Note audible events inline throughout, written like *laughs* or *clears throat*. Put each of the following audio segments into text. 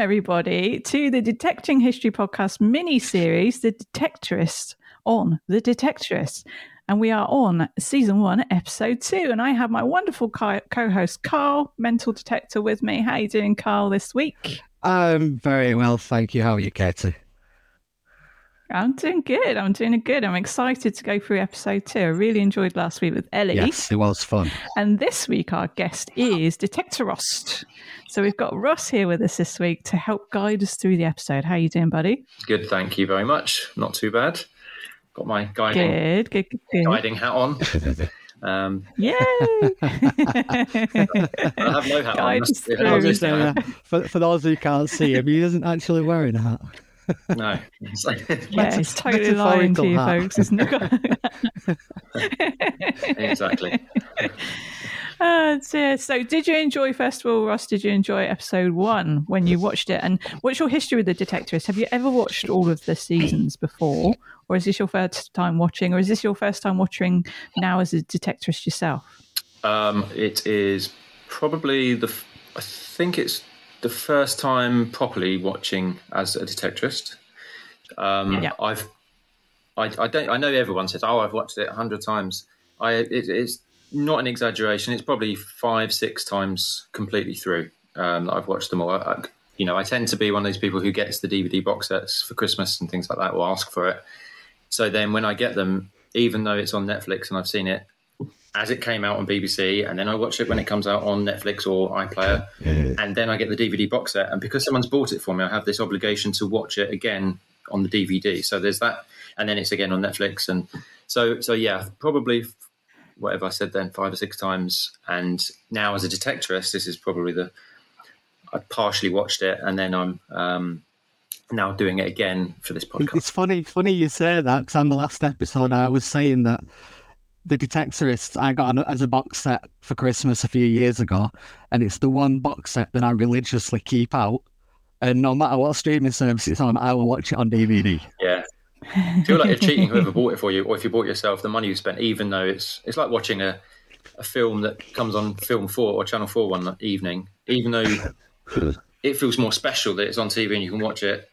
everybody to the Detecting History podcast mini series, The Detectorist on The Detectorist. And we are on season one, episode two. And I have my wonderful co host, Karl, mental detector, with me. How are you doing, Karl, this week? I'm very well, thank you. How are you, Katie? I'm doing good. I'm doing good. I'm excited to go through episode two. I really enjoyed last week with Ellie. Yes, it was fun. And this week, our guest is Detectorosst. So we've got Ross here with us this week to help guide us through the episode. How are you doing, buddy? Good, thank you very much. Not too bad. Got my guiding, good, good, good, good. guiding hat on. *laughs* Um, Yay! *laughs* *laughs* I have no hat Guide on. through. I just that's- saying that for, for those who can't see him, he isn't actually wearing a hat. No. yeah, it's totally lying to you, metaphorical hat. folks, isn't it? *laughs* exactly. *laughs* Uh, so, so, did you enjoy Festival, of Ross? Did you enjoy episode one when you watched it? And what's your history with the Detectorist? Have you ever watched all of the seasons before, or is this your first time watching, or is this your first time watching now as a Detectorist yourself? Um, it is probably the. I think it's the first time properly watching as a detectorist. Um, Yeah. I've. I, I don't. I know everyone says, "Oh, I've watched it a hundred times." I. It, it's not an exaggeration. It's probably five, six times completely through. Um, that I've watched them all. I, you know, I tend to be one of those people who gets the DVD box sets for Christmas and things like that, or ask for it. So then, when I get them, even though it's on Netflix and I've seen it as it came out on BBC, and then I watch it when it comes out on Netflix or iPlayer, and then I get the DVD box set. And because someone's bought it for me, I have this obligation to watch it again on the DVD. So there's that, and then it's again on Netflix, and so so yeah, probably whatever I said then five or six times. And now as a detectorist, this is probably the I partially watched it, and then I'm um, now doing it again for this podcast. It's funny, funny you say that because on the last episode I was saying that the Detectorist I got as a box set for Christmas a few years ago, and it's the one box set that I religiously keep out. And no matter what streaming service it's on, I will watch it on DVD. Yeah. I feel like you're cheating whoever bought it for you, or if you bought yourself, the money you spent, even though it's it's like watching a, a film that comes on Film Four or Channel Four one evening, even though it feels more special that it's on TV and you can watch it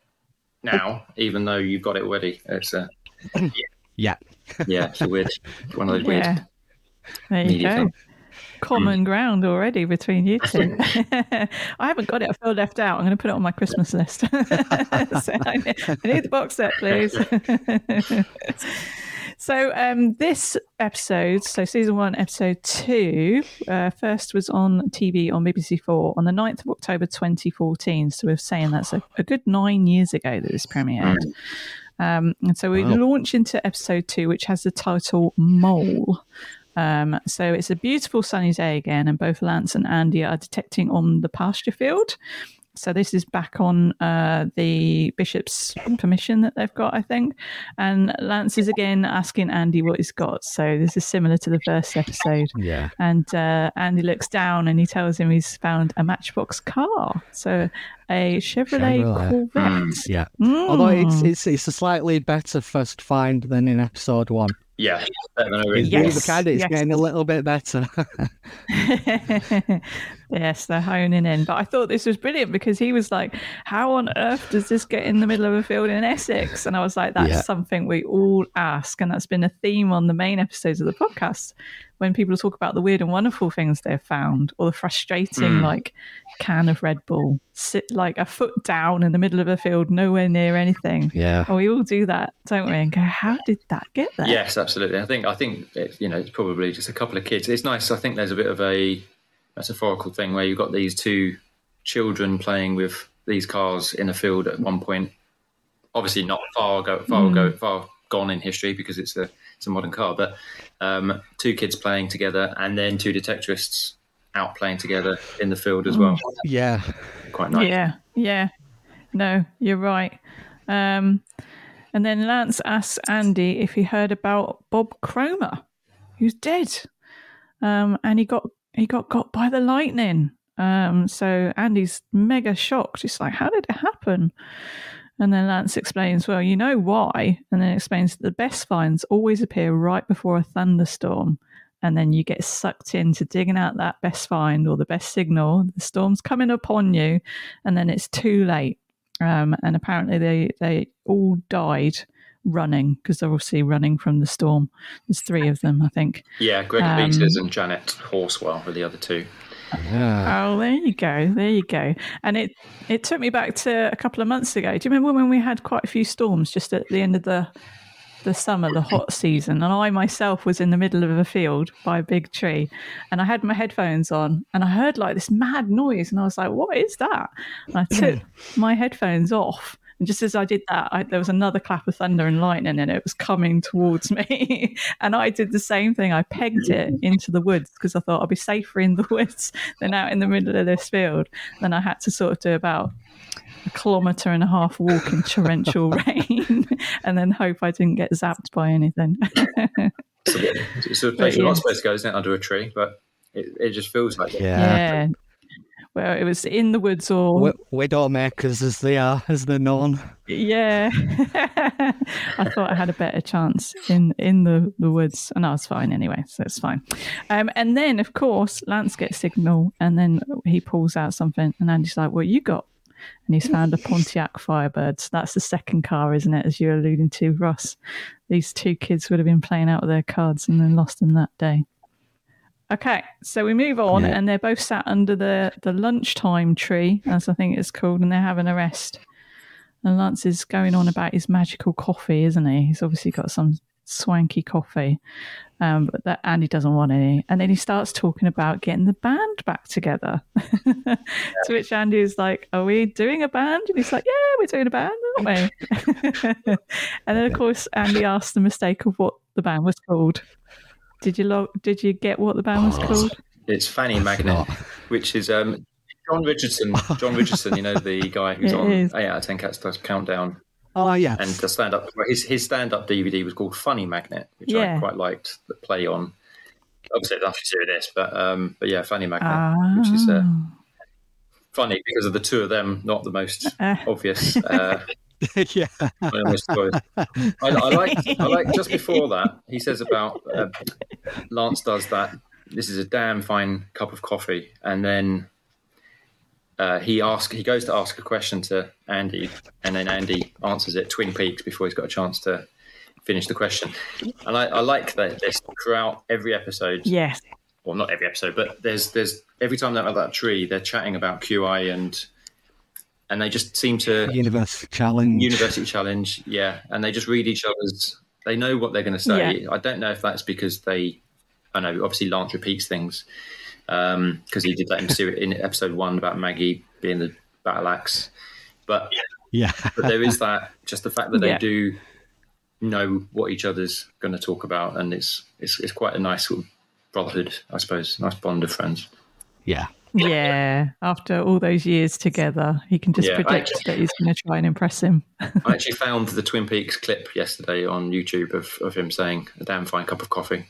now, even though you've got it already. It's a Yeah. yeah, it's a weird one of those weird. Yeah, there you go. Common ground already between you two. *laughs* *laughs* I haven't got it. I feel left out. I'm going to put it on my Christmas list. *laughs* So I, need, I need the box set, please. so um, this episode, so season one, episode two, uh, first was on TV on BBC Four on the 9th of October 2014. So we're saying that's a, a good nine years ago that this premiered. Um, and so we Wow. launch into episode two, which has the title Mole. Um, so it's a beautiful sunny day again, and both Lance and Andy are detecting on the pasture field. So this is back on uh, the bishop's permission that they've got, I think. And Lance is again asking Andy what he's got. So this is similar to the first episode. Yeah. And uh, Andy looks down and he tells him he's found a Matchbox car. So a Chevrolet, Chevrolet. Corvette. Yeah. Although it's, Mm. it's it's a slightly better first find than in episode one. Yeah, better than I It's, Yes. it's kind of it's yes. getting a little bit better. *laughs* *laughs* *laughs* yes, they're honing in. But I thought this was brilliant because he was like, How on earth does this get in the middle of a field in Essex? And I was like, That's Yeah. something we all ask. And that's been a theme on the main episodes of the podcast when people talk about the weird and wonderful things they've found or the frustrating, Mm. like, can of Red Bull, sit like a foot down in the middle of a field, nowhere near anything. yeah. Oh, we all do that, don't we? And go, How did that get there? Yes, absolutely. I think I think it, you know it's probably just a couple of kids. It's nice. I think there's a bit of a metaphorical thing where you've got these two children playing with these cars in a field at one point. Obviously, not far go far go far gone in history because it's a it's a modern car, but um, two kids playing together and then two detectorists out playing together in the field as well. Yeah. Quite nice. Yeah, yeah. No, you're right. Um, and then Lance asks Andy if he heard about Bob Cromer, who's dead, um, and he got he got got by the lightning. Um, so Andy's mega shocked. He's like, "How did it happen?" And then Lance explains, "Well, you know why," and then explains that the best finds always appear right before a thunderstorm. and then you get sucked into digging out that best find or the best signal. The storm's coming upon you, and then it's too late. Um, and apparently, they they all died running because they're obviously running from the storm. There's three of them, I think. Yeah, Greg Um, Peters and Janet Horswell were the other two. Yeah. Oh, there you go, there you go. And it it took me back to a couple of months ago. Do you remember when we had quite a few storms just at the end of the the summer, the hot season, and I myself was in the middle of a field by a big tree, and I had my headphones on, and I heard like this mad noise, and I was like, "What is that?" And I took *clears throat* my headphones off. And just as I did that, I, there was another clap of thunder and lightning, and it was coming towards *laughs* me. and I did the same thing. I pegged it into the woods because I thought I'd be safer in the *laughs* woods than out in the middle of this field. Then I had to sort of do about a kilometre and a half walk in torrential *laughs* rain, and then hope I didn't get zapped by anything. It's a, bit- it's a place But, you're not supposed to go, isn't it? Under a tree, but it, it just feels like it. Yeah. yeah. Well, it was in the woods or Wi- Widowmakers as they are, as they're known. Yeah, *laughs* I thought I had a better chance in in the the woods, and I was fine anyway, so it's fine. Um, and then, of course, Lance gets signal, and then he pulls out something, and Andy's like, "What you got?" And he's found a Pontiac Firebird. So that's the second car, isn't it? As you're alluding to, Ross. These two kids would have been playing out with their cards and then lost them that day. Okay, so we move on, Yeah. and they're both sat under the the lunchtime tree, as I think it's called, and they're having a rest. And Lance is going on about his magical coffee, isn't he? He's obviously got some swanky coffee, um, but that Andy doesn't want any. And then he starts talking about getting the band back together. *laughs* to which Andy is like, "Are we doing a band?" And he's like, "Yeah, we're doing a band, aren't we?" *laughs* and then, of course, Andy asks the mistake of what the band was called. Did you log- Did you get what the band was called? It's Fanny Magnet, which is um, Jon Richardson. Jon Richardson, you know the guy who's *laughs* It on is. Eight Out of Ten Cats Does Countdown, Oh, yeah, and the stand up. His his stand up DVD was called Funny Magnet, which Yeah. I quite liked. The play on. Obviously, nothing to do with this, but um, but yeah, Funny Magnet, which is uh, Ah. funny because of the two of them, not the most Uh. *laughs* obvious. Uh, *laughs* yeah. I almost spoiled. I, I like. I like. *laughs* Just before that, he says about uh, Lance does that. This is a damn fine cup of coffee, and then uh, he asks. He goes to ask a question to Andy, and then Andy answers it Twin Peaks before he's got a chance to finish the question. And I, I like that this throughout every episode. Yes. Well, not every episode, but there's there's every time they're at that tree, they're chatting about QI and and they just seem to University Challenge. University Challenge, yeah, and they just read each other's. They know what they're going to say. Yeah. I don't know if that's because they. I know obviously Lance repeats things um, because he did that in, seri- in episode one about Maggie being the battle axe, but yeah. *laughs* but there is that just the fact that they Yeah. do know what each other's going to talk about, and it's it's it's quite a nice sort of brotherhood, I suppose, nice bond of friends. Yeah. Yeah, after all those years together, he can just Yeah, predict just- that he's going to try and impress him. I *laughs* actually found the Twin Peaks clip yesterday on YouTube of, of him saying a damn fine cup of coffee.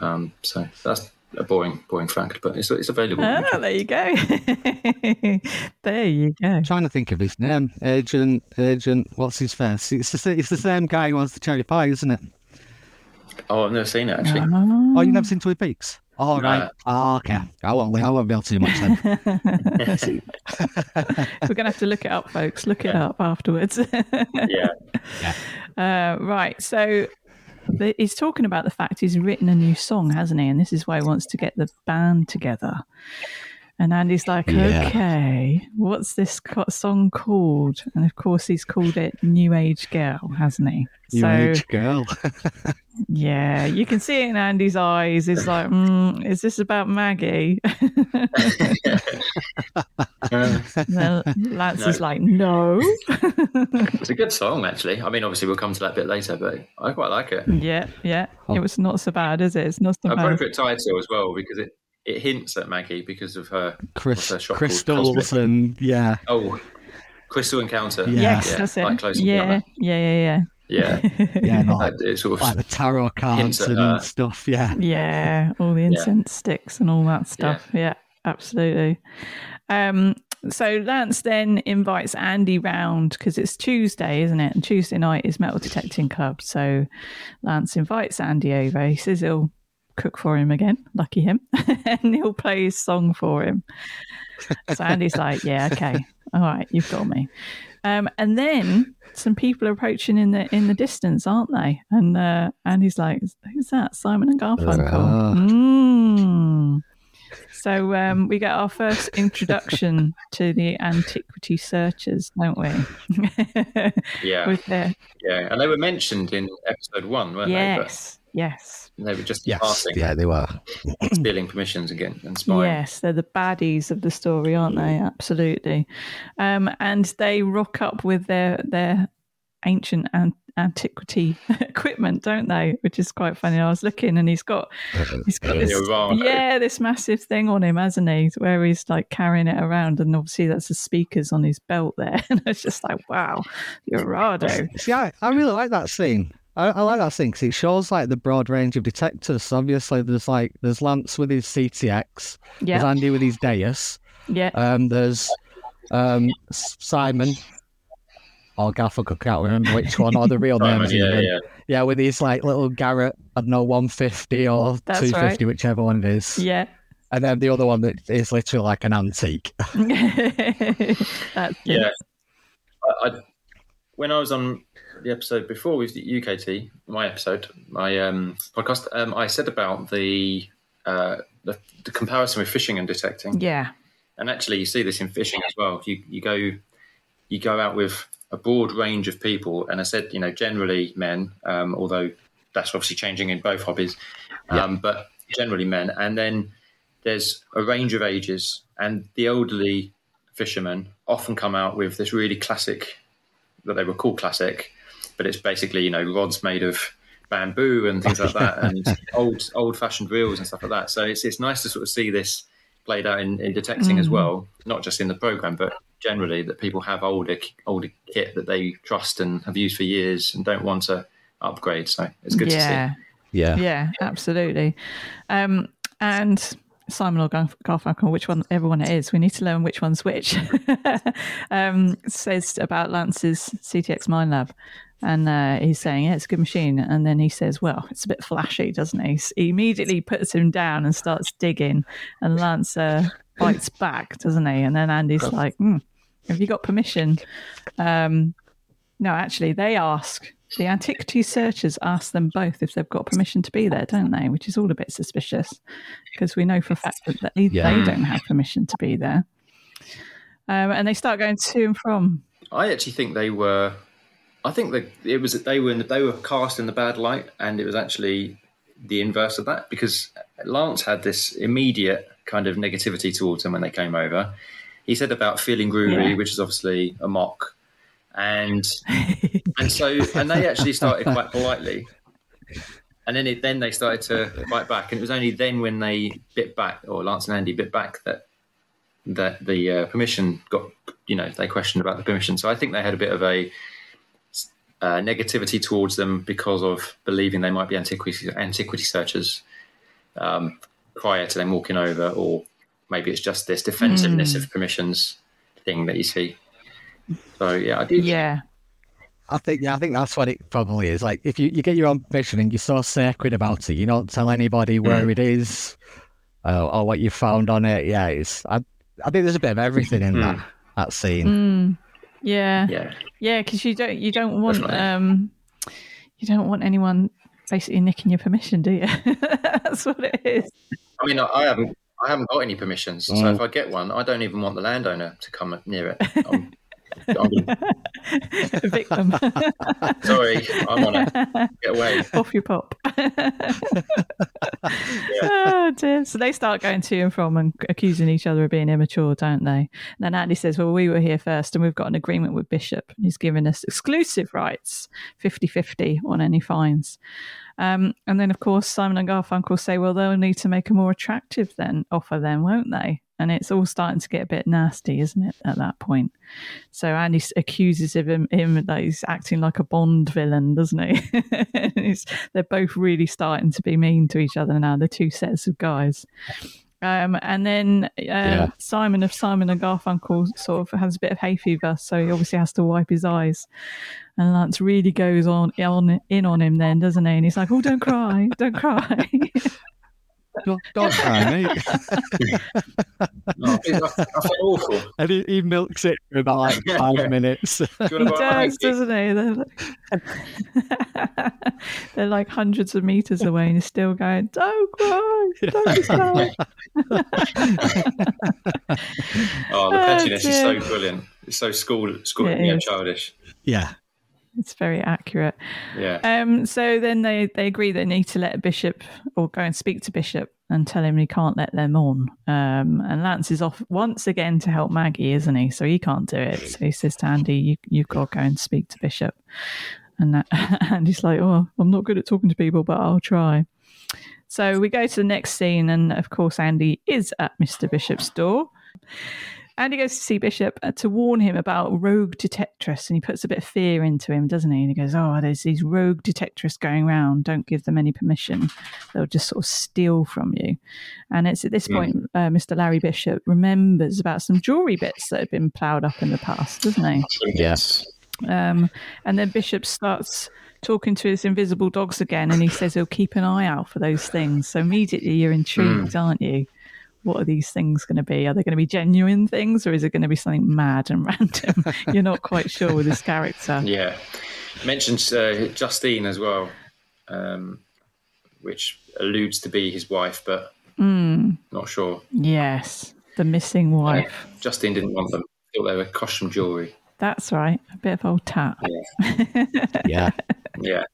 Um, so that's a boring, boring fact, but it's, it's available. on Ah, there you go. *laughs* there you go. trying to think of his name. Agent, Agent, what's his face? It's the, it's the same guy who wants the cherry pie, isn't it? Oh, I've never seen it actually. Oh, you've never seen Twin Peaks? Oh, right. Oh, okay. I won't, I won't be able to do much then. *laughs* We're going to have to look it up, folks. Look it up afterwards. *laughs* Yeah, Uh, right. So he's talking about the fact he's written a new song, hasn't he? And this is why he wants to get the band together. And Andy's like, Yeah. okay, what's this co- song called? And of course, he's called it New Age Girl, hasn't he? You so, age girl. *laughs* yeah, you can see it in Andy's eyes. It's like, mm, is this about Maggie? *laughs* Well, Lance No. is like, no. it's a good song actually. I mean, obviously we'll come to that a bit later, but I quite like it. yeah, yeah. It was not so bad, is it? It's not so bad. Appropriate title as well because it, it hints at Maggie because of her Chris, What's that shop called? crystals and yeah. oh Crystal Encounter. Yeah. Yes, Yeah, that's it. like close yeah, together. yeah, yeah, yeah. Yeah, *laughs* no, Like, it sort of like the tarot cards and her. stuff. Yeah. yeah. Yeah, all the incense sticks and all that stuff. Yeah, absolutely. Um, so Lance then invites Andy round because it's Tuesday, isn't it? And Tuesday night is metal detecting club. So Lance invites Andy over. He says he'll cook for him again. Lucky him, *laughs* and he'll play his song for him. So Andy's *laughs* like, "Yeah, okay, all right, you've got me." Um, and then some people are approaching in the in the distance, aren't they? And uh, Andy's like, "Who's that? Simon and Garfunkel." Ah. Mm. So um, we get our first introduction to the antiquity searchers, don't we? *laughs* Yeah, With their yeah, and they were mentioned in episode one, weren't yes, yes, they? But they were just Yes, passing, yeah, they were. *coughs* stealing permissions again and spying. yes. They're the baddies of the story, aren't they? Absolutely. Um, and they rock up with their their ancient and antiquity *laughs* equipment, don't they? Which is quite funny. I was looking, and he's got *laughs* he's got this yeah this massive thing on him, hasn't he? Where he's like carrying it around, and obviously that's the speakers on his belt there. *laughs* And it's just like, wow, Dorado. See, I, I really like that scene. I, I like that thing because it shows like the broad range of detectors. Obviously, there's like there's Lance with his CTX, yeah. there's Andy with his Deus, yeah, um, there's um, S- Simon or Garfunkel, can't remember which one or the real *laughs* Simon, names. yeah, yeah. Yeah, with his like little Garrett, I don't know, 150 or That's 250, right. whichever one it is. yeah. And then the other one that is literally like an antique. *laughs* that's Yeah. I, I, when I was on the episode before with the UKT, my episode, my um, podcast, um, I said about the, uh, the the comparison with fishing and detecting, yeah, and actually you see this in fishing as well. You you go you go out with a broad range of people, and I said you know generally men, um, although that's obviously changing in both hobbies, um, but generally men, and then there's a range of ages, and the elderly fishermen often come out with this really classic, that they were called classic, but it's basically you know rods made of bamboo and things like that, and *laughs* old old fashioned reels and stuff like that. So it's it's nice to sort of see this played out in, in detecting as well, not just in the program, but generally that people have older older kit that they trust and have used for years and don't want to upgrade. So it's good yeah. to see. Yeah. Yeah, absolutely. Um, and Simon or Garf- Garfunkel, which one, everyone it is, we need to learn which one's which. *laughs* um, says about Lance's CTX Minelab. And uh, he's saying, yeah, it's a good machine. And then he says, well, it's a bit flashy, doesn't he? He immediately puts him down and starts digging. And Lance uh, bites back, doesn't he? And then Andy's like, hmm, have you got permission? Um, no, actually, they ask. The antiquity searchers ask them both if they've got permission to be there, don't they? Which is all a bit suspicious because we know for a fact that they, Yeah. they don't have permission to be there. Um, and they start going to and from. I actually think they were. I think that it was that they were in, they were cast in the bad light, and it was actually the inverse of that because Lance had this immediate kind of negativity towards them when they came over. He said about feeling groovy, Yeah. which is obviously a mock, and and so and they actually started quite politely, and then it, then they started to fight back, and it was only then when they bit back, or Lance and Andy bit back, that that the uh, permission got you know they questioned about the permission. So I think they had a bit of a uh, negativity towards them because of believing they might be antiquity antiquity searchers um, prior to them walking over, or maybe it's just this defensiveness of permissions thing that you see. So yeah, I did. yeah. I think yeah, I think that's what it probably is. Like if you, you get your own mission and you're so sacred about it, you don't tell anybody where it is uh, or what you found on it. Yeah, it's I, I think there's a bit of everything in that that scene. Mm, yeah. Yeah, Yeah, because you don't you don't want Definitely. um you don't want anyone basically nicking your permission, do you? *laughs* That's what it is. I mean, I, I haven't. I haven't got any permissions, so Mm. if I get one, I don't even want the landowner to come near it. *laughs* I'm, I'm A victim. *laughs* sorry, I'm on it. Get away. Off your pop. *laughs* oh dear. So they start going to and from and accusing each other of being immature, don't they? And then Andy says, Well, we were here first and we've got an agreement with Bishop. He's given us exclusive rights, 50 50 on any fines. Um, and then, of course, Simon and Garfunkel say, Well, they'll need to make a more attractive then offer, then, won't they? And it's all starting to get a bit nasty, isn't it, at that point? So Andy accuses of him, him that he's acting like a Bond villain, doesn't he? *laughs* They're both really starting to be mean to each other now, the two sets of guys. Um, and then uh, Yeah. Simon of Simon and Garfunkel sort of has a bit of hay fever, so he obviously has to wipe his eyes. And Lance really goes on, on in on him then, doesn't he? And he's like, "Oh, don't cry, don't cry." *laughs* Don't, don't cry, mate. Oh, I, feel, I feel awful. and he, he milks it for about like five *laughs* minutes. Do you He want to buy a does, hanky? doesn't he? They're like, *laughs* they're like hundreds of meters away, and he's still going, "Don't cry, *laughs* don't cry." Oh, the Oh, pettiness is so oh, brilliant. It's so school, school, It yeah, childish. yeah. It's very accurate. Yeah. Um, so then they, they agree they need to let a Bishop or go and speak to Bishop and tell him he can't let them on. Um, and Lance is off once again to help Maggie, isn't he? So he can't do it. So he says to Andy, you, You've got to go and speak to Bishop. And that, *laughs* Andy's like, Oh, I'm not good at talking to people, but I'll try. So we go to the next scene, and of course, Andy is at Mr. Bishop's door. Andy goes to see Bishop uh, to warn him about rogue detectorists, and he puts a bit of fear into him, doesn't he? And he goes, "Oh, there's these rogue detectorists going around. Don't give them any permission. They'll just sort of steal from you." And it's at this point, uh, Mr. Larry Bishop remembers about some jewelry bits that had been ploughed up in the past, doesn't he? Yes. Um, and then Bishop starts talking to his invisible dogs again, and he says he'll keep an eye out for those things. So immediately you're intrigued, aren't you? What are these things going to be? Are they going to be genuine things, or is it going to be something mad and *laughs* random? you're not quite sure with this character. *laughs* Yeah. Mentions uh, Justine as well, um, which alludes to be his wife, but not sure. Yes, the missing wife. Justine didn't want them. Thought they were costume jewellery. That's right. A bit of old tat. Yeah. *laughs* Yeah.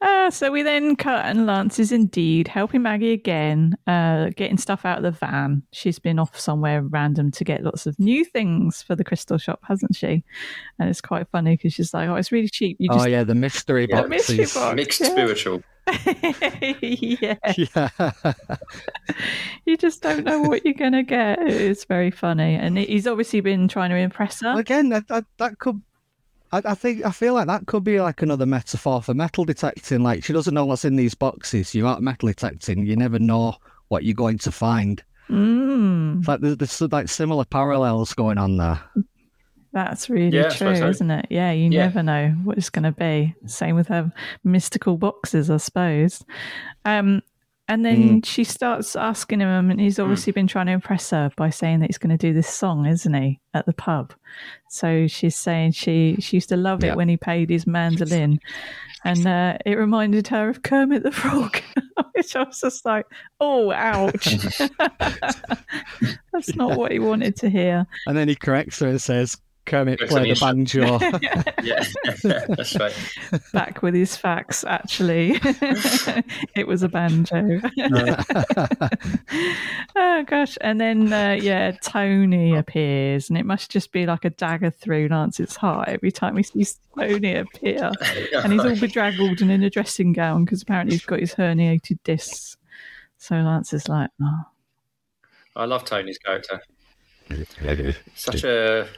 Uh, so we then cut, and Lance is indeed helping Maggie again, uh, getting stuff out of the van. She's been off somewhere random to get lots of new things for the crystal shop, hasn't she? And it's quite funny because she's like, "Oh, it's really cheap. You just... Oh yeah, the mystery Yeah, boxes. mystery box. Mixed yeah. spiritual. *laughs* yeah, Yeah. *laughs* you just don't know what you're gonna get. It's very funny, and he's obviously been trying to impress her. Again, that, that, that could. I, I think I feel like that could be like another metaphor for metal detecting. Like she doesn't know what's in these boxes. You're out metal detecting. You never know what you're going to find. Mm, It's like there's, there's like similar parallels going on there. that's really Yeah, true, so. isn't it? Yeah, you Yeah. never know what it's going to be. Same with her mystical boxes, I suppose. Um, and then she starts asking him, and he's obviously been trying to impress her by saying that he's going to do this song, isn't he, at the pub? So she's saying she she used to love Yeah. it when he played his mandolin, and uh, it reminded her of Kermit the Frog, *laughs* which I was just like, oh, ouch! *laughs* *laughs* That's not what he wanted to hear. And then he corrects her and says, "Kermit Corrects played the on banjo." *laughs* Yeah. *laughs* That's right. Back with his facts, actually, *laughs* it was a banjo. oh gosh! And then uh, yeah, Tony appears, and it must just be like a dagger through Lance's heart every time he sees Tony appear. and he's all bedraggled and in a dressing gown because apparently he's got his herniated discs. So Lance is like, oh, I love Tony's character. Such a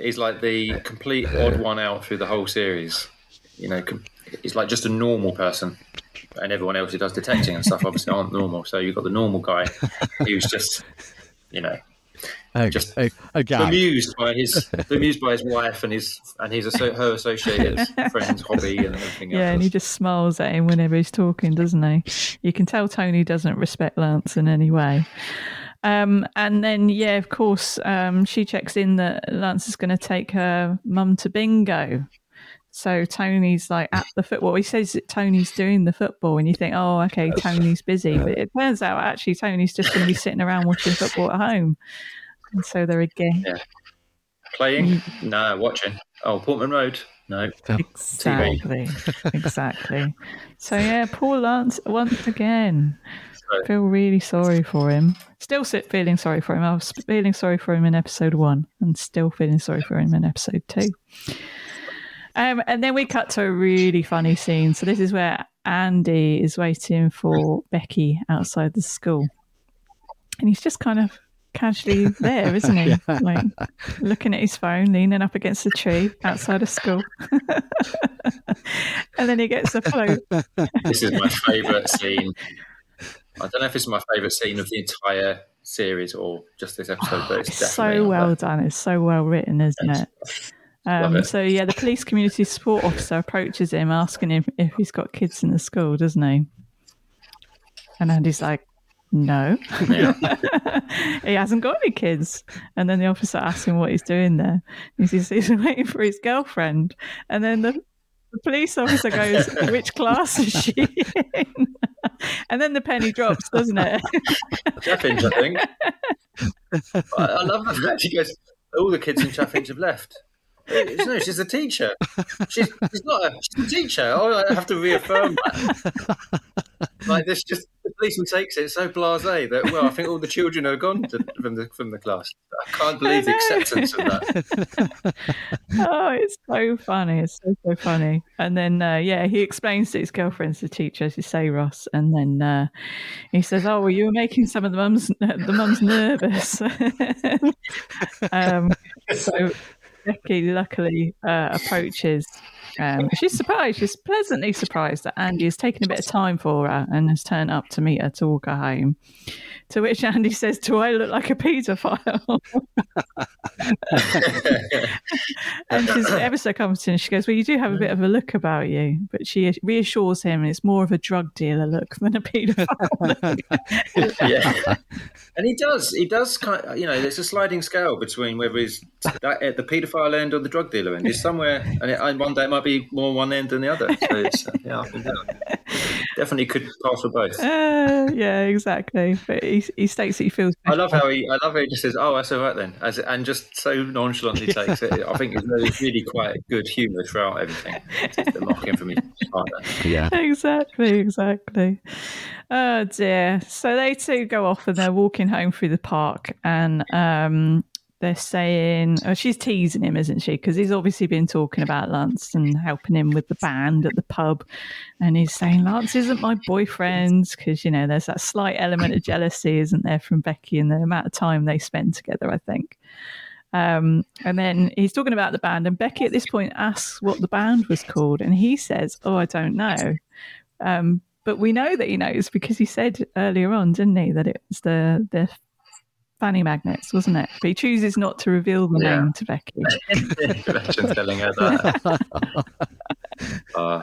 he's like the complete odd one out through the whole series. You know, he's like just a normal person, and everyone else who does detecting and stuff obviously aren't normal. So you've got the normal guy who's just, you know, a, Just a, a bemused by his bemused by his wife and his and his asso- her associated friends, hobby, and everything yeah, else. and he just smiles at him whenever he's talking, doesn't he? You can tell Tony doesn't respect Lance in any way. Um, and then, yeah, of course, um, she checks in that Lance is going to take her mum to bingo. So Tony's like at the football. He says that Tony's doing the football, and you think, oh, okay, Tony's busy. But it turns out actually Tony's just going to be sitting around watching football at home. And so they're again. Playing? No, watching. Oh, Portman Road? No. Exactly. exactly. So yeah, poor Lance once again. Right. Feel really sorry for him. Still sit feeling sorry for him. I was feeling sorry for him in episode one, and still feeling sorry for him in episode two. Um, and then we cut to a really funny scene. So this is where Andy is waiting for Becky outside the school, and he's just kind of casually there, isn't he? *laughs* Like looking at his phone, leaning up against the tree outside of school. *laughs* and then he gets a float. This is my favourite scene. I don't know if it's my favourite scene of the entire series or just this episode, but it's, It's *sighs* so well done. It's so well written, isn't it? *laughs* Um, so yeah, the police community support officer approaches him, asking him if he's got kids in the school, doesn't he? And Andy's like, no, Yeah. *laughs* he hasn't got any kids. And then the officer asks him what he's doing there. He says he's *laughs* waiting for his girlfriend. And then the, the police officer goes, which class is she in? *laughs* and then the penny drops, doesn't it? *laughs* Chaffinch, I think. I, love the fact he goes, all the kids in Chaffinch have left. No, she's a teacher. She's, she's not a, she's a teacher. Oh, I have to reaffirm that. *laughs* Like this, just the policeman takes it so blasé that well, I think all the children are gone to, from the from the class. I can't believe the I know. acceptance of that. *laughs* oh, it's so funny. It's so, so funny. And then, uh, yeah, he explains that his girlfriend's the teacher, as you say, Ross. And then uh, he says, Oh, well, you were making some of the mums, *laughs* the mums nervous. um, so Becky luckily uh, approaches. Um, she's surprised. She's pleasantly surprised that Andy has taken a bit of time for her and has turned up to meet her to walk her home. To which Andy says, "Do I look like a paedophile?" *laughs* and she's ever so competent. She goes, "Well, you do have a bit of a look about you," but she reassures him it's more of a drug dealer look than a paedophile. *laughs* yeah, and he does. He does kind. Of, you know, there's a sliding scale between whether he's at the paedophile end or the drug dealer end. He's somewhere, and, it, and one day it might be more one end than the other. So it's uh, yeah, up and down. Definitely could pass for both. Uh, yeah, exactly. But he, he states that he feels. I love how he. I love how he just says, "Oh, that's all right then," As, and just so nonchalantly *laughs* takes it. I think it's really, really quite good humour throughout everything. Just the mocking from his partner. Yeah. exactly, exactly. Oh dear. So they two go off and they're walking home through the park, and um, they're saying, oh, she's teasing him, isn't she? Because he's obviously been talking about Lance and helping him with the band at the pub, and he's saying Lance isn't my boyfriend because you know there's that slight element of jealousy, isn't there, from Becky and the amount of time they spend together. I think. Um, and then he's talking about the band, and Becky at this point asks what the band was called, and he says, "Oh, I don't know." Um, but we know that he knows because he said earlier on, didn't he, that it was the the fanny magnets, wasn't it? But he chooses not to reveal the Yeah. name to Becky. *laughs* Imagine telling her that. *laughs* Uh,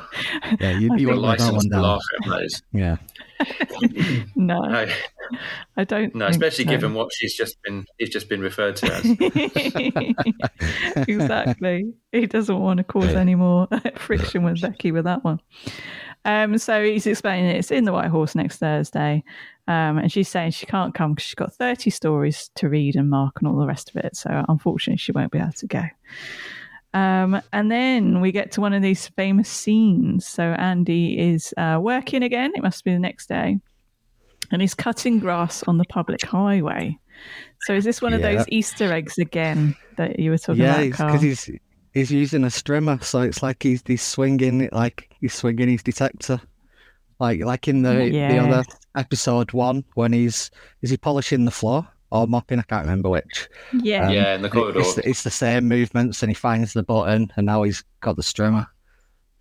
Yeah, you, you the won't let that license one to down. laugh at those. Yeah. *laughs* No, No, I don't. no, especially so. given what she's just been, he's just been referred to as. exactly. He doesn't want to cause any more friction with Becky with that one. Um, so he's explaining it's in the White Horse next Thursday. Um, and she's saying she can't come because she's got 30 stories to read and mark and all the rest of it. So unfortunately, she won't be able to go. Um, and then we get to one of these famous scenes. So Andy is uh, working again. It must be the next day. And he's cutting grass on the public highway. So is this one of Yeah. those Easter eggs again that you were talking Yeah, about, Yeah, because he's he's using a strimmer, so it's like he's he's swinging it like he's swinging his detector, like like in the the other episode one when he's is he polishing the floor or mopping? I can't remember which. yeah. Um, yeah, in the corridor. It's, it's the same movements, and he finds the button, and now he's got the strimmer.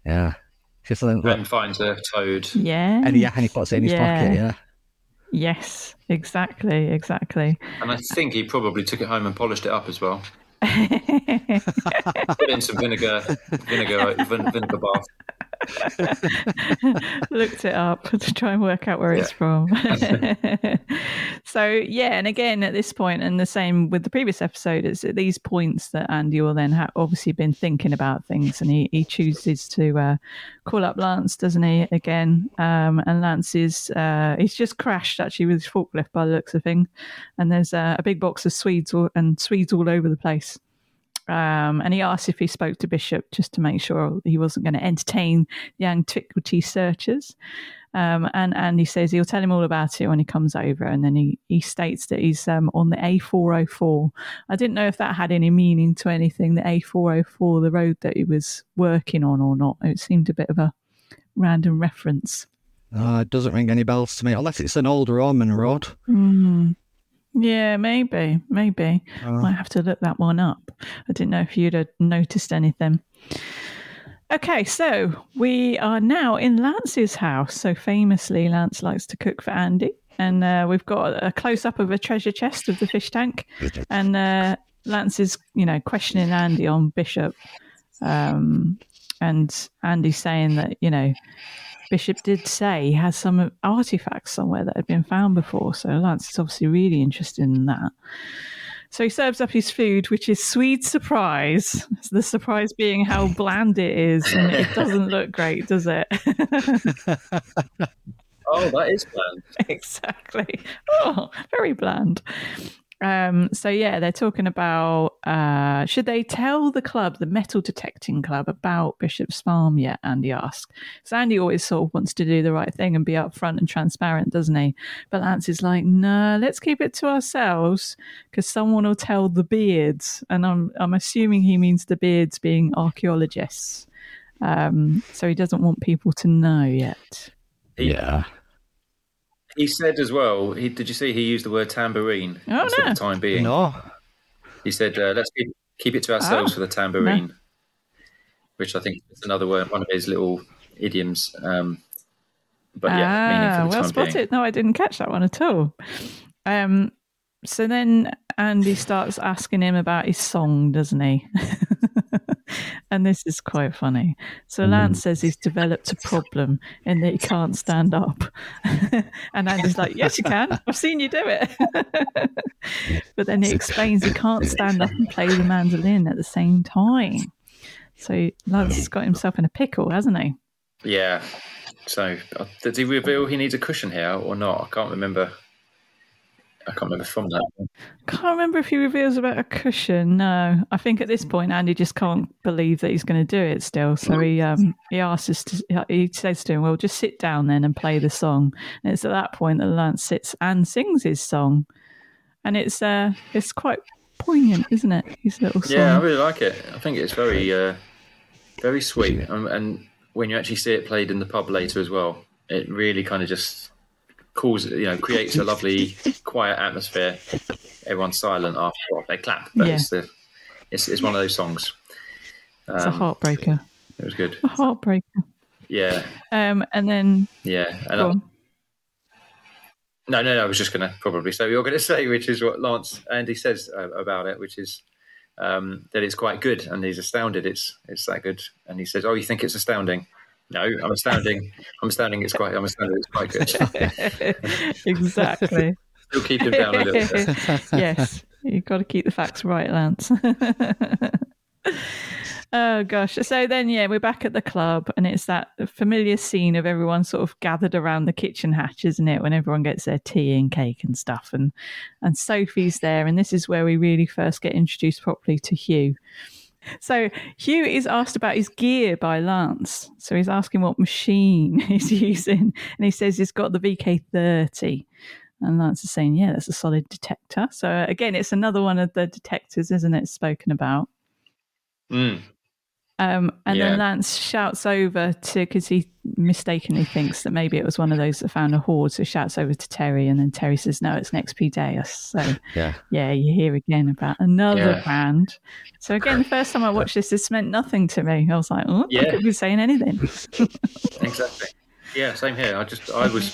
Yeah, just like, finds a toad. yeah. and yeah, and he puts it in his Yeah. pocket. Yeah, Yes, exactly, exactly. And I think he probably took it home and polished it up as well. Put in some vinegar, vinegar, vin- vinegar bath. *laughs* Looked it up to try and work out where it's from. *laughs* *laughs* so yeah, and again at this point, and the same with the previous episode, it's at these points that Andy will then have obviously been thinking about things, and he, he chooses to uh, call up Lance, doesn't he? Again, um, and Lance is uh, he's just crashed actually with his forklift by the looks of things, and there's uh, a big box of Swedes all, and Swedes all over the place. Um, and he asked if he spoke to Bishop just to make sure he wasn't going to entertain the antiquity searchers. Um, and and he says he'll tell him all about it when he comes over. And then he, he states that he's um, on the A404. I didn't know if that had any meaning to anything, the A404, the road that he was working on or not. It seemed a bit of a random reference. uh, it doesn't ring any bells to me, unless it's an old Roman road. Hmm. Yeah, maybe, maybe. Uh, Might have to look that one up. I didn't know if you'd have noticed anything. Okay, so we are now in Lance's house. So famously, Lance likes to cook for Andy, and uh, we've got a close up of a treasure chest of the fish tank, and uh, Lance is, you know, questioning Andy on Bishop, um, and Andy's saying that you know Bishop did say he has some artifacts somewhere that had been found before. So Lance is obviously really interested in that. So he serves up his food, which is sweet surprise. The surprise being how bland it is, and it doesn't look great, does it? *laughs* Oh, that is bland. *laughs* exactly. Oh, very bland. Um, so yeah, they're talking about uh, should they tell the club, the metal detecting club, about Bishop's Farm yet? Andy asked. So Andy always sort of wants to do the right thing and be upfront and transparent, doesn't he? But Lance is like, no, let's keep it to ourselves because someone will tell the beards, and I'm I'm assuming he means the beards being archaeologists. Um, so he doesn't want people to know yet. Yeah. He said as well. He, did you see he used the word tambourine Oh, for no. the time being? No. He said, uh, "Let's keep, keep it to ourselves Oh, for the tambourine," which I think is another word, one of his little idioms. Um, but yeah, meaning ah, for the well time spotted. being. No, I didn't catch that one at all. Um, so then Andy starts asking him about his song, doesn't he? *laughs* and this is quite funny. So Lance says he's developed a problem in that he can't stand up. *laughs* and Andy's like, Yes, you can. I've seen you do it. *laughs* but then he explains he can't stand up and play the mandolin at the same time. So Lance has got himself in a pickle, hasn't he? Yeah. So uh, did he reveal he needs a cushion here or not? I can't remember. I can't remember from that. Can't remember if he reveals about a cushion. No, I think at this point Andy just can't believe that he's going to do it still. So he um he asks us to he says to him, "Well, just sit down then and play the song." And it's at that point that Lance sits and sings his song, and it's uh it's quite poignant, isn't it? His little song. Yeah, I really like it. I think it's very, uh, very sweet. Um, and when you actually see it played in the pub later as well, it really kind of just causes, you know, creates a lovely, *laughs* quiet atmosphere. Everyone's silent after well, they clap, but Yeah. it's the, it's it's one of those songs. it's a Um, heartbreaker. it was good. A heartbreaker. Yeah, Um, and then yeah. And I, no, no, no. I was just going to probably say what you're going *laughs* to say, which is what Lance Andy says uh, about it, which is um, that it's quite good, and he's astounded it's it's that good. And he says, "Oh, you think it's astounding?" No, I'm astounding. I'm astounding. It's quite. I'm astounded. It's quite good. *laughs* exactly. Still keep him down a little bit. *laughs* yes, you've got to keep the facts right, Lance. *laughs* oh gosh! So then, yeah, we're back at the club, and it's that familiar scene of everyone sort of gathered around the kitchen hatch, isn't it? When everyone gets their tea and cake and stuff, and and Sophie's there, and this is where we really first get introduced properly to Hugh. So Hugh is asked about his gear by Lance. So he's asking what machine *laughs* he's using, and he says he's got the VK30. And Lance is saying, yeah, that's a solid detector. So uh, again, it's another one of the detectors, isn't it? Spoken about. Mm. Um, and Yeah. then Lance shouts over to because he mistakenly thinks that maybe it was one of those that found a hoard. So shouts over to Terry, and then Terry says, "No, it's an XP Deus." So *laughs* Yeah. yeah, you hear again about another Yeah. brand. So again, the first time I watched this, this meant nothing to me. I was like, "Oh, I Yeah. could be saying anything." *laughs* Exactly. Yeah, same here. I just, I was,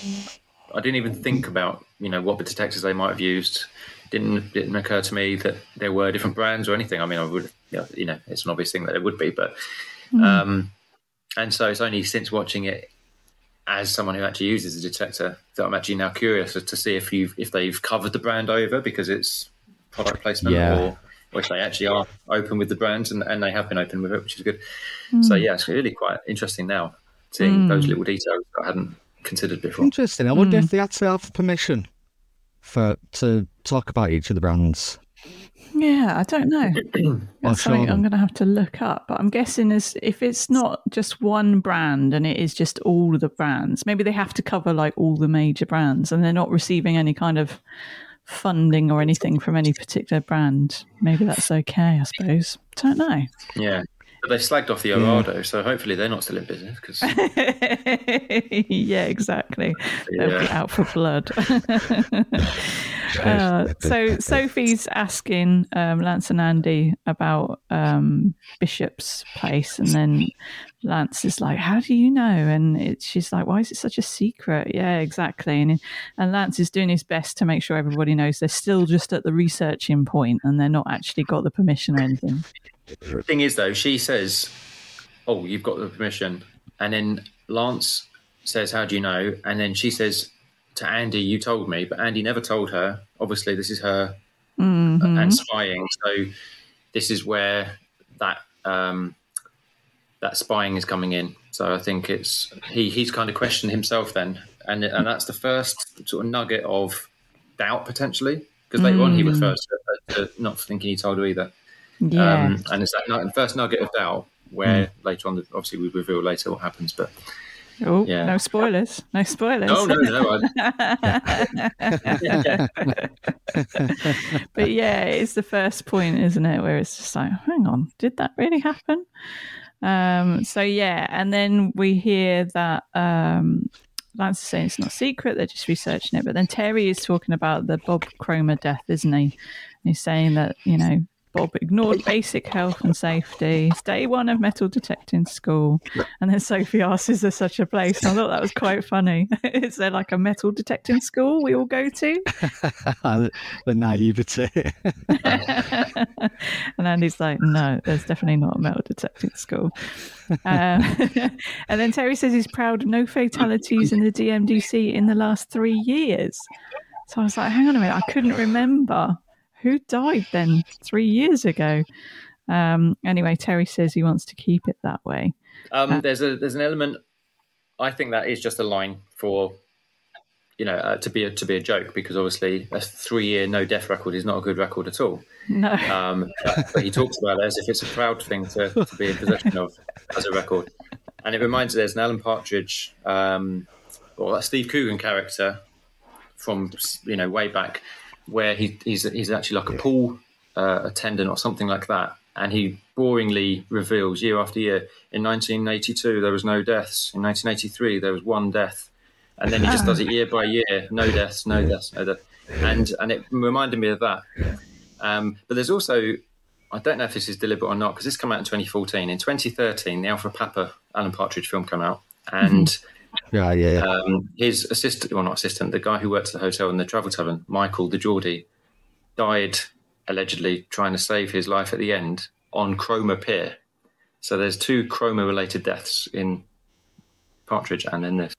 I didn't even think about, you know, what the detectors they might have used. Didn't didn't occur to me that there were different brands or anything. I mean, I would, you know, it's an obvious thing that it would be, but, hmm. um, and so it's only since watching it as someone who actually uses a detector that I'm actually now curious as to see if you have if they've covered the brand over because it's product placement Yeah. or. Or if they actually are open with the brand and, and they have been open with it, which is good. Hmm. So yeah, it's really quite interesting now seeing those hmm. little details that I hadn't considered before. Interesting. I wonder if they had to have permission for to talk about each of the brands. Yeah, I don't know. *clears throat* That's show something I'm going to have to look up. But I'm guessing is if it's not just one brand and it is just all the brands, maybe they have to cover like all the major brands, and they're not receiving any kind of funding or anything from any particular brand. Maybe that's okay. I suppose. Don't know. Yeah. But they slagged off the Orado, so hopefully they're not still in business because *laughs* yeah, exactly. They'll be out for blood. *laughs* Uh, so Sophie's asking um, Lance and Andy about um, Bishop's place, and then Lance is like, "How do you know?" And it, she's like, "Why is it such a secret?" Yeah, exactly. And and Lance is doing his best to make sure everybody knows they're still just at the researching point, and they're not actually got the permission or anything. The thing is though, she says, "Oh, you've got the permission," and then Lance says, "How do you know?" And then she says to Andy, "You told me," but Andy never told her. Obviously, this is her Mhm. and spying. So this is where that um, that spying is coming in. So I think it's he he's kind of questioned himself then, and and that's the first sort of nugget of doubt potentially because later on he refers to, to not thinking he told her either. Yeah. Um, and it's that first nugget of doubt where later on, obviously, we reveal later what happens. But oh, yeah. no spoilers. No spoilers. no, no, no. *laughs* But yeah, it's the first point, isn't it? Where it's just like, hang on, did that really happen? Um, so yeah, and then we hear that um, Lance is saying it's not secret; they're just researching it. But then Terry is talking about the Bob Cromer death, isn't he? And he's saying that you know Bob ignored basic health and safety. It's day one of metal detecting school. And then Sophie asks, Is there such a place? And I thought that was quite funny. *laughs* Is there like a metal detecting school we all go to? *laughs* the naivety. *laughs* and Andy's like, No, there's definitely not a metal detecting school. Um, and then Terry says he's proud of no fatalities in the DMDC in the last three years. So I was like, Hang on a minute, I couldn't remember who died then three years ago. Um, anyway, Terry says he wants to keep it that way. um, there's a there's an element. I think that is just a line for you know uh, to be a, to be a joke because obviously a three year no death record is not a good record at all. No. Um, but, but he talks about it as if it's a proud thing to, to be in possession of as a record. And it reminds me there's an Alan Partridge um, or a Steve Coogan character from you know way back where he, he's he's actually like a pool uh, attendant or something like that, and he boringly reveals year after year. In 1982, there was no deaths. In 1983, there was one death, and then he just does it *laughs* year by year. No deaths, no deaths, no deaths, and and it reminded me of that. Um, but there's also I don't know if this is deliberate or not because this came out in 2014. In 2013, the Alpha Papa Alan Partridge film came out, and yeah, yeah, yeah. um, his assistant, well, not assistant, the guy who worked at the hotel in the travel tavern, Michael the Geordie, died allegedly trying to save his life at the end on Cromer Pier. So there's two Cromer related deaths in Partridge and in this.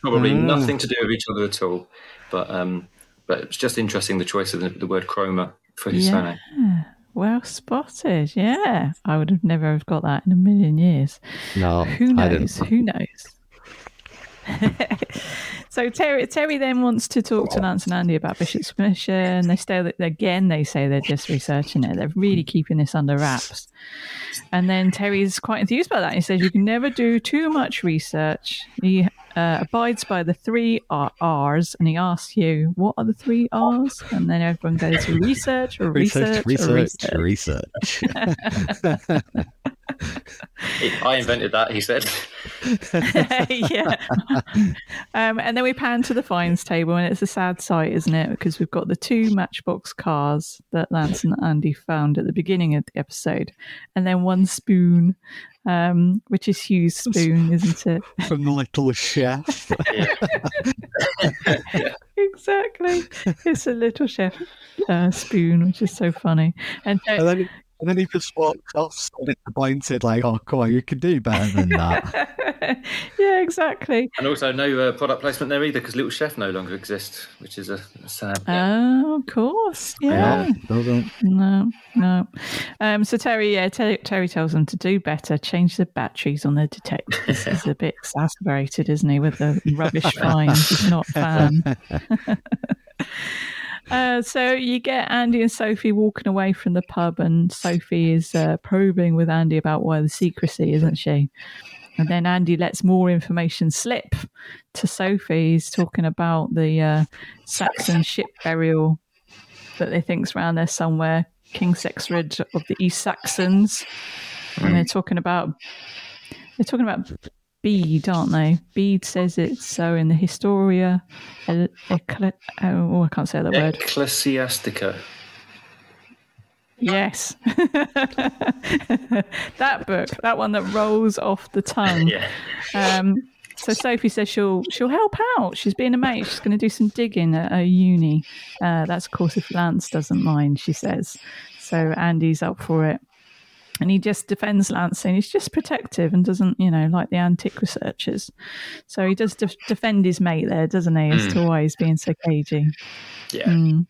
Probably Mm. nothing to do with each other at all, but um, but it's just interesting the choice of the, the word Cromer for his Yeah. surname. Well spotted. Yeah. I would have never have got that in a million years. No, Who I knows? didn't. Who knows? *laughs* so Terry, Terry then wants to talk to Lance and Andy about Bishop's mission. They stay again. They say they're just researching it. They're really keeping this under wraps. And then Terry's quite enthused about that. He says you can never do too much research. He uh, abides by the three R- R's, and he asks you, "What are the three R's?" And then everyone goes, "Research, or research, Research, or research, research." research. *laughs* *laughs* *laughs* I invented that, he said. *laughs* yeah. um, and then we pan to the finds table, and it's a sad sight, isn't it? Because we've got the two Matchbox cars that Lance and Andy found at the beginning of the episode, and then one spoon, um, which is Hugh's spoon, isn't it? *laughs* From the little chef. exactly. It's a little chef uh, spoon, which is so funny. And uh, and then and then he just walks off and disappointed, like, oh come on, you can do better than that. *laughs* yeah, exactly. And also no uh, product placement there either because Little Chef no longer exists, which is a, a sad. Oh, of course. Yeah. No, don't. No, no. Um, so Terry, yeah, Terry, Terry tells them to do better, change the batteries on the detectors. *laughs* He's a bit exasperated, isn't he, with the rubbish *laughs* finds? He's not a fan. *laughs* Uh, so you get Andy and Sophie walking away from the pub, and Sophie is uh, probing with Andy about why the secrecy, isn't she? And then Andy lets more information slip to Sophie. He's talking about the uh, Saxon ship burial that they think's around there somewhere, King Sexred of the East Saxons, and they're talking about they're talking about Bede, aren't they? Bede says it's so in the Historia. Ecle- oh, I can't say that word. Ecclesiastica. Yes, *laughs* that book, that one that rolls off the tongue. *laughs* Yeah. Um, so Sophie says she'll she'll help out. She's being a mate. She's going to do some digging at a uni. Uh, that's of course if Lance doesn't mind. She says. So Andy's up for it. And he just defends Lancing. He's just protective and doesn't, you know, like the antique researchers. So he does def- defend his mate there, doesn't he? As to why he's being so cagey. Yeah. Mm.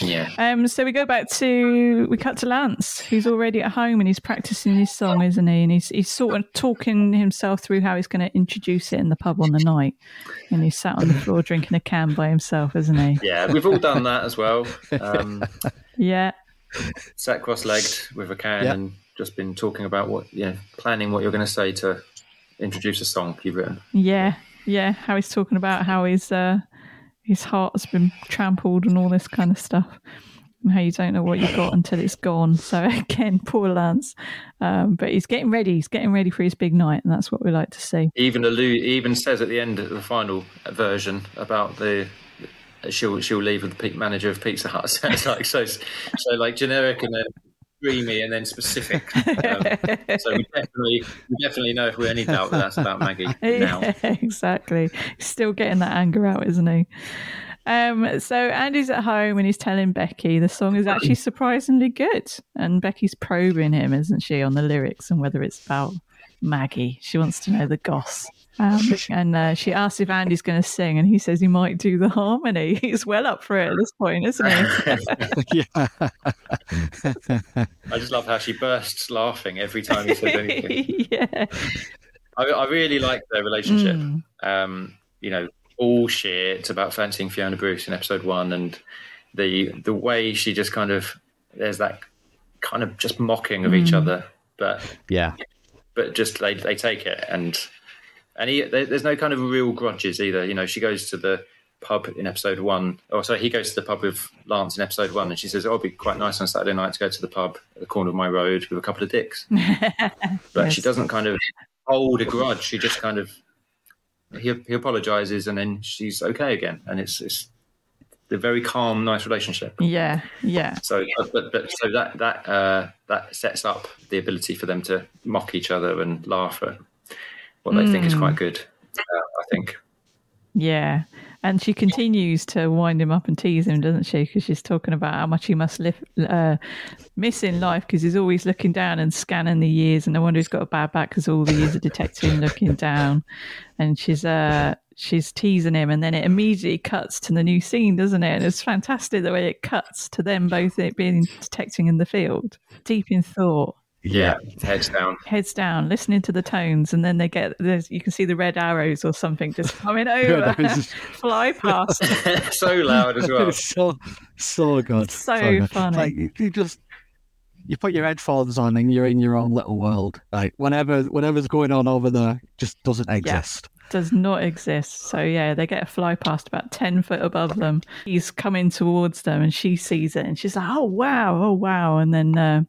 Yeah. Um, so we go back to we cut to Lance, who's already at home and he's practicing his song, isn't he? And he's he's sort of talking himself through how he's going to introduce it in the pub on the night. And he's sat on the floor drinking a can by himself, isn't he? Yeah, we've all done that as well. Um, *laughs* Yeah, sat cross-legged with a can Yeah. and just been talking about what, yeah, planning what you're going to say to introduce a song you've written. yeah, yeah. How he's talking about how his uh, his heart's been trampled and all this kind of stuff. And how you don't know what you've got until it's gone. So *laughs* again, poor Lance. Um, but he's getting ready. He's getting ready for his big night, and that's what we like to see. Even allude, even says at the end of the final version about the she'll she'll leave with the peak manager of Pizza Hut. *laughs* So it's like so so like generic and then dreamy and then specific. *laughs* Um, so we definitely we definitely know if we're any doubt that that's about Maggie *laughs* now. Yeah, exactly. Still getting that anger out, isn't he? Um, so Andy's at home and he's telling Becky the song is actually surprisingly good, and Becky's probing him, isn't she, on the lyrics and whether it's about Maggie. She wants to know the goss. Um, and uh, she asks if Andy's going to sing, and he says he might do the harmony. *laughs* He's well up for it at this point, isn't he? *laughs* I just love how she bursts laughing every time he says *laughs* anything. yeah. I, I really like their relationship. Mm. Um, you know, all shit about fancying Fiona Bruce in episode one, and the the way she just kind of there's that kind of just mocking of each Mm. other, but Yeah. But just they they take it and and he, there's no kind of real grudges either. You know, she goes to the pub in episode one, or sorry, he goes to the pub with Lance in episode one, and she says, "Oh, "It'll be quite nice on Saturday night to go to the pub at the corner of my road with a couple of dicks." *laughs* But she doesn't kind of hold a grudge. She just kind of he he apologizes and then she's okay again, and it's it's a very calm, nice relationship. Yeah, yeah. So, but, but, so that that uh, that sets up the ability for them to mock each other and laugh at what they think is quite good. Uh, I think. Yeah. And she continues to wind him up and tease him, doesn't she? Because she's talking about how much he must live, uh, miss in life because he's always looking down and scanning the years. And no wonder he's got a bad back because all the years of detecting looking down. And she's uh, she's teasing him. And then it immediately cuts to the new scene, doesn't it? And it's fantastic the way it cuts to them both it being detecting in the field, deep in thought Yeah, heads down. heads down, listening to the tones, and then they get there's you can see the red arrows or something just *laughs* coming over, arrows. *laughs* fly past. *laughs* so loud as well. It's so so good. So good. funny. Like you, you just you put your headphones on and you're in your own little world. Like whatever whatever's going on over there just doesn't exist. Does not exist. So yeah, they get a fly past about ten foot above them. He's coming towards them, and she sees it, and she's like, "Oh wow, oh wow!" And then. Uh,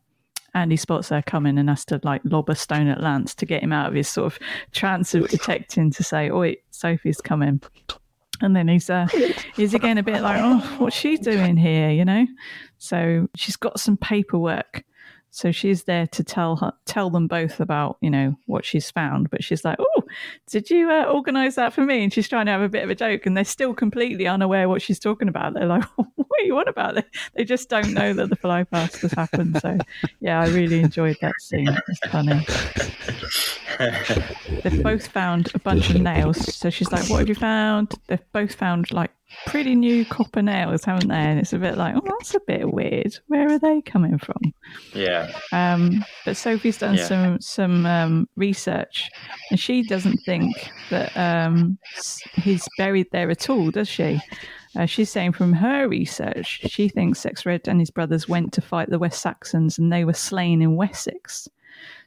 Andy spots her coming and has to like lob a stone at Lance to get him out of his sort of trance of detecting to say, "Oh, wait, Sophie's coming." And then he's uh, he's again a bit like, "Oh, what's she doing here?" You know. So she's got some paperwork. So she's there to tell her, tell them both about, you know, what she's found. But she's like, "Oh, did you uh, organise that for me?" And she's trying to have a bit of a joke, and they're still completely unaware what she's talking about. They're like, *laughs* "What are you on about?" They, they just don't know that the fly past has happened. So, yeah, I really enjoyed that scene. It's funny. They've both found a bunch of nails. So she's like, "What have you found?" They've both found like pretty new copper nails, haven't they? And it's a bit like, "Oh, that's a bit weird. Where are they coming from?" Yeah, Um, but Sophie's done Yeah. some some um, research, and she doesn't think that um, he's buried there at all, does she? Uh, she's saying from her research, she thinks Sexred and his brothers went to fight the West Saxons, and they were slain in Wessex.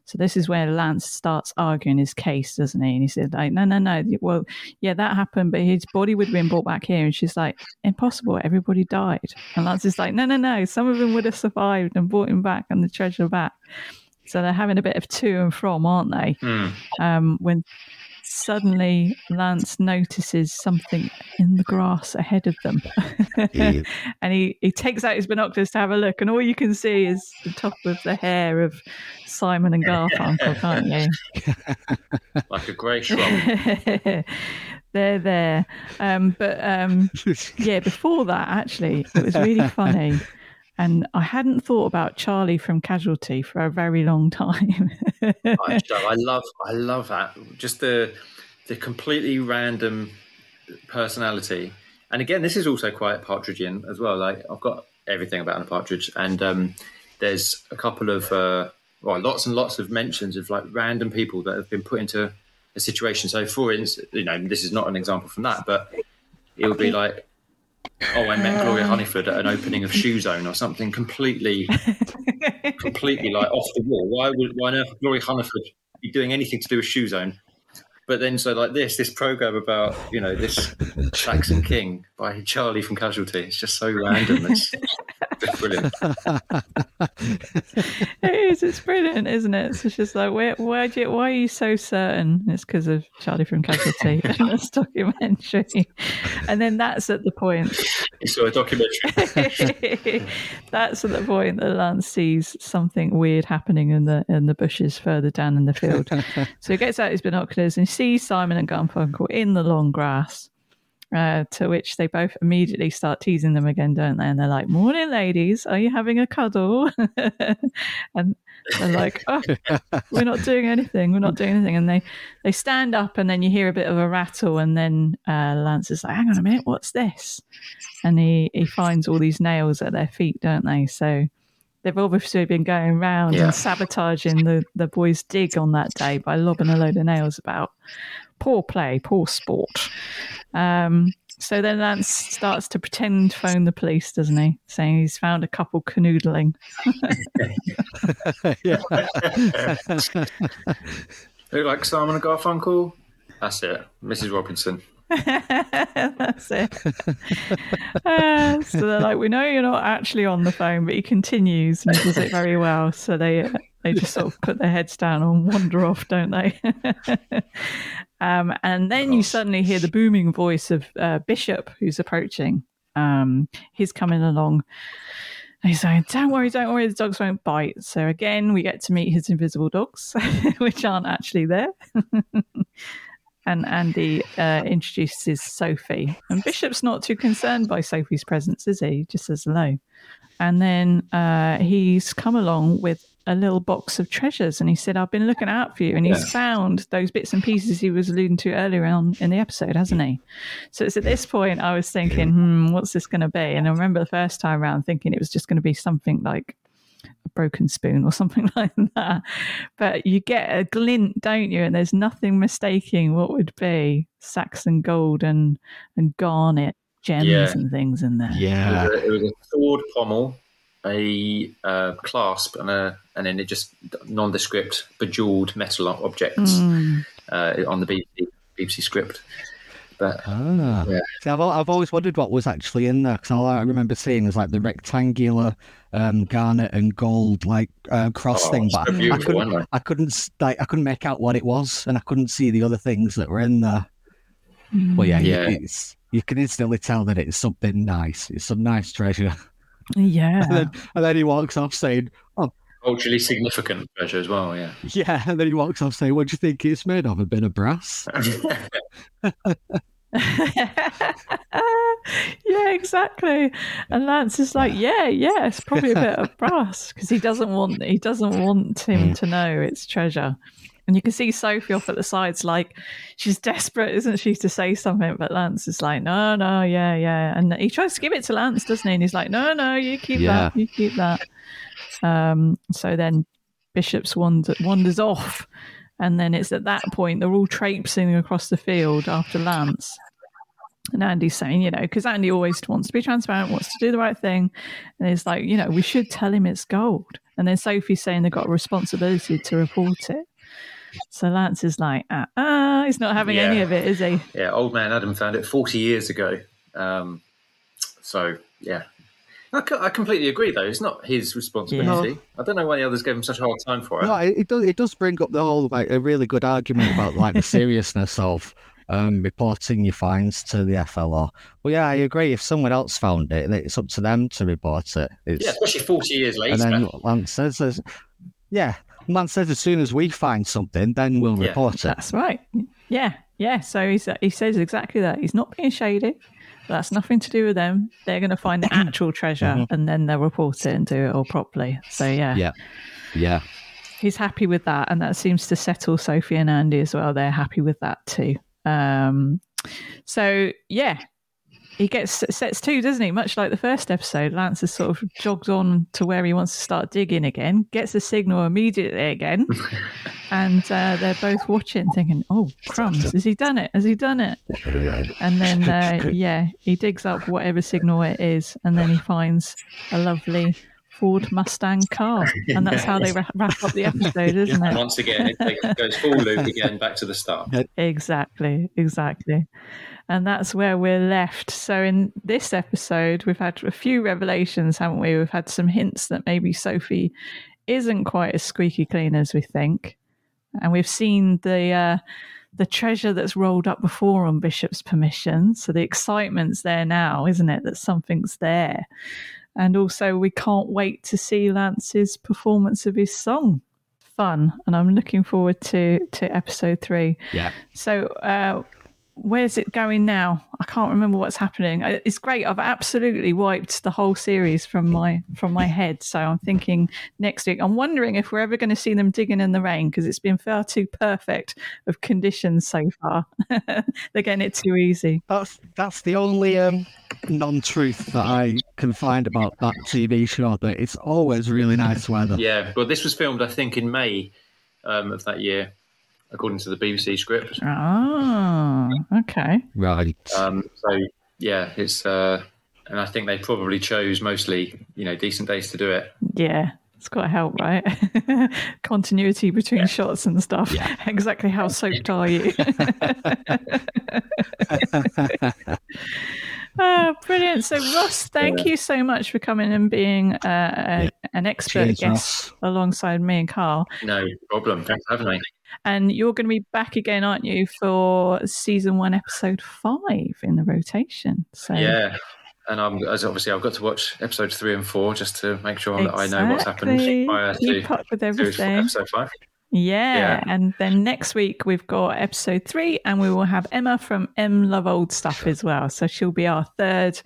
So this is where Lance starts arguing his case, doesn't he? And he said, like, no, no, no. Well, yeah, that happened, but his body would have been brought back here. And she's like, impossible. Everybody died. And Lance is like, no, no, no. Some of them would have survived and brought him back and the treasure back. So they're having a bit of to and from, aren't they? Hmm. Um, when suddenly Lance notices something in the grass ahead of them. Yeah. *laughs* and he, he takes out his binoculars to have a look, and all you can see is the top of the hair of Simon and Garfunkel, *laughs* can't you? *laughs* like a grey shrub. They're there. Um, but um, yeah, before that, actually, it was really funny. And I hadn't thought about Charlie from Casualty for a very long time. *laughs* I, I love, I love that. Just the the completely random personality. And again, this is also quite Partridgean as well. Like I've got everything about Alan Partridge, and um, there's a couple of uh, well, lots and lots of mentions of like random people that have been put into a situation. So, for instance, you know, this is not an example from that, but it would be like, oh, I met Gloria um. Hunniford at an opening of Shoe Zone or something completely, *laughs* completely like off the wall. Why would why on earth would Gloria Hunniford be doing anything to do with Shoe Zone? But then, so like this, this program about you know this *laughs* Saxon King by Charlie from Casualty. It's just so random. It's, it's brilliant. *laughs* it is. Brilliant, isn't it? So it's just like, where, why, do you, why are you so certain? It's because of Charlie from Casualty *laughs* and this documentary. And then that's at the point. Saw a documentary. *laughs* that's at the point that Lance sees something weird happening in the in the bushes further down in the field. *laughs* so he gets out his binoculars and sees Simon and Garfunkel in the long grass. Uh, to which they both immediately start teasing them again, don't they? And they're like, "Morning, ladies. Are you having a cuddle?" and they're like, *laughs* "Oh, we're not doing anything. We're not doing anything." And they they stand up, and then you hear a bit of a rattle, and then uh, Lance is like, "Hang on a minute, what's this?" And he he finds all these nails at their feet, don't they? So they've obviously been going around Yeah. and sabotaging the, the boys' dig on that day by lobbing a load of nails about. Poor play, poor sport. Um, so then Lance starts to pretend phone the police, doesn't he? Saying he's found a couple canoodling. *laughs* yeah. *laughs* Look like Simon and Garfunkel. That's it, Mrs. Robinson. *laughs* That's it. Uh, so they're like, we know you're not actually on the phone, but he continues and he does it very well. So they they just sort of put their heads down and wander off, don't they? Um, and then you suddenly hear the booming voice of uh, Bishop, who's approaching. Um, he's coming along. And he's saying, "Don't worry, don't worry, the dogs won't bite." So again, we get to meet his invisible dogs, *laughs* which aren't actually there. *laughs* and Andy uh, introduces Sophie. And Bishop's not too concerned by Sophie's presence, is he? He just says hello. And then uh, he's come along with a little box of treasures and he said, I've been looking out for you. And he's found those bits and pieces he was alluding to earlier on in the episode, hasn't he? So it's at this point I was thinking, hmm, what's this going to be? And I remember the first time around thinking it was just going to be something like a broken spoon or *laughs* something like that. But you get a glint, don't you? And there's nothing mistaking what would be Saxon gold and, and garnet gems Yeah. and things in there. It, yeah. was a, it was a sword pommel, a uh, clasp, and a and then it just nondescript bejeweled metal objects Mm. uh, on the BBC, BBC script. But Ah. Yeah. See, I've, I've always wondered what was actually in there because all I remember seeing was like the rectangular um, garnet and gold like uh, cross Oh, thing, but so I couldn't. I couldn't, like, I couldn't make out what it was, and I couldn't see the other things that were in there. Well, yeah, Yeah. You, it's, you can instantly tell that it's something nice. It's some nice treasure. Yeah. And then, and then he walks off saying, "Oh, culturally significant treasure as well. Yeah. yeah," and then he walks off saying, "What do you think it's made of? A bit of brass?" *laughs* *laughs* yeah, exactly. And Lance is like, yeah, yeah, it's probably a bit of *laughs* brass because he doesn't want he doesn't want him mm. to know it's treasure. And you can see Sophie off at the sides, like she's desperate, isn't she, to say something? But Lance is like, no, no, yeah, yeah. And he tries to give it to Lance, doesn't he? And he's like, no, no, you keep Yeah. that, you keep that. Um, so then Bishop's wander, wanders off. And then it's at that point they're all traipsing across the field after Lance. And Andy's saying, you know, because Andy always wants to be transparent, wants to do the right thing. And it's like, you know, we should tell him it's gold. And then Sophie's saying they've got a responsibility to report it. So Lance is like, ah, ah he's not having any of it, is he? Yeah. Old man Adam found it 40 years ago. Um, so yeah. I, co- I completely agree, though. It's not his responsibility. I don't know why the others gave him such a hard time for it. No, it, it does. It does bring up the whole like a really good argument about like the *laughs* seriousness of um, reporting your finds to the FLO. Well, yeah, I agree. If someone else found it, it's up to them to report it. It's, yeah, especially 40 years later. and then Lance says, as- "Yeah." Lance says, "As soon as we find something, then we'll Yeah, report it." That's right. Yeah, yeah. So he's, he says exactly that. He's not being shady. That's nothing to do with them. They're going to find the actual treasure and then they'll report it and do it all properly. So, yeah, Yeah. Yeah. he's happy with that. And that seems to settle Sophie and Andy as well. They're happy with that too. Um, so, yeah, he gets sets two, doesn't he? Much like the first episode, Lance has sort of jogged on to where he wants to start digging again, gets a signal immediately again, *laughs* and uh, they're both watching, thinking, "Oh, crumbs! Has he done it? Has he done it?" And then, uh, *laughs* yeah, he digs up whatever signal it is, and then he finds a lovely Ford Mustang *laughs* car, and that's how they wrap, wrap up the episode, *laughs* isn't And it? once again, it goes full loop again back to the start. Exactly, exactly. And that's where we're left. So, in this episode, we've had a few revelations, haven't we? We've had some hints that maybe Sophie isn't quite as squeaky clean as we think. And we've seen the. Uh, the treasure that's rolled up before on Bishop's permission. So the excitement's there now, isn't it? That something's there. And also, we can't wait to see Lance's performance of his song. Fun. And I'm looking forward to, to episode three. Yeah. So, uh, where's it going now? I can't remember what's happening. It's great. I've absolutely wiped the whole series from my from my head. So I'm thinking next week. I'm wondering if we're ever going to see them digging in the rain because it's been far too perfect of conditions so far. *laughs* They're getting it too easy. That's that's the only um, non-truth that I can find about that TV show. That it's always really nice weather. Yeah, but this was filmed, I think, in May um, of that year, according to the BBC script. Oh, okay. Right. Um, so yeah, it's uh, and I think they probably chose mostly you know decent days to do it. Yeah. It's got to help, right? *laughs* Continuity between shots and stuff. Yeah. *laughs* Exactly how soaked are you? *laughs* Ah, brilliant. So, Ross, thank you so much for coming and being uh, a, an expert Cheers, guest Ross. alongside me and Karl. No problem. Thanks for having me. And you're going to be back again, aren't you, for season one, episode five in the rotation? So, Yeah. And I'm, as obviously, I've got to watch episodes three and four just to make sure that I know what's happened Exactly. prior Keep to up with everything. episode five. Yeah. Yeah. And then next week we've got episode three, and we will have Emma from M Love Old Stuff as well. So she'll be our third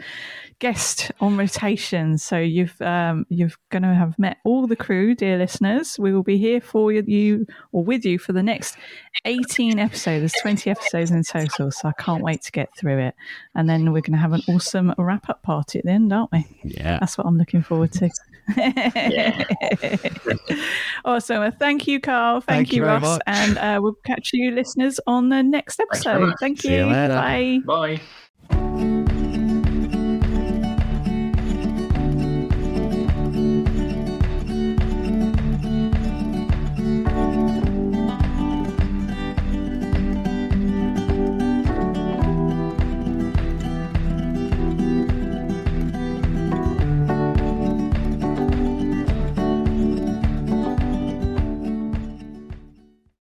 guest on rotation. So you've um, you've going to have met all the crew, dear listeners. We will be here for you or with you for the next 18 episodes. There's 20 episodes in total, so I can't wait to get through it. And then we're going to have an awesome wrap up party at the end, aren't we? Yeah. That's what I'm looking forward to. *laughs* awesome. Well, thank you, Karl. Thank, Thank you, you Ross. much. And uh, we'll catch you listeners on the next episode. much. Thank See you you. later. Bye. Bye.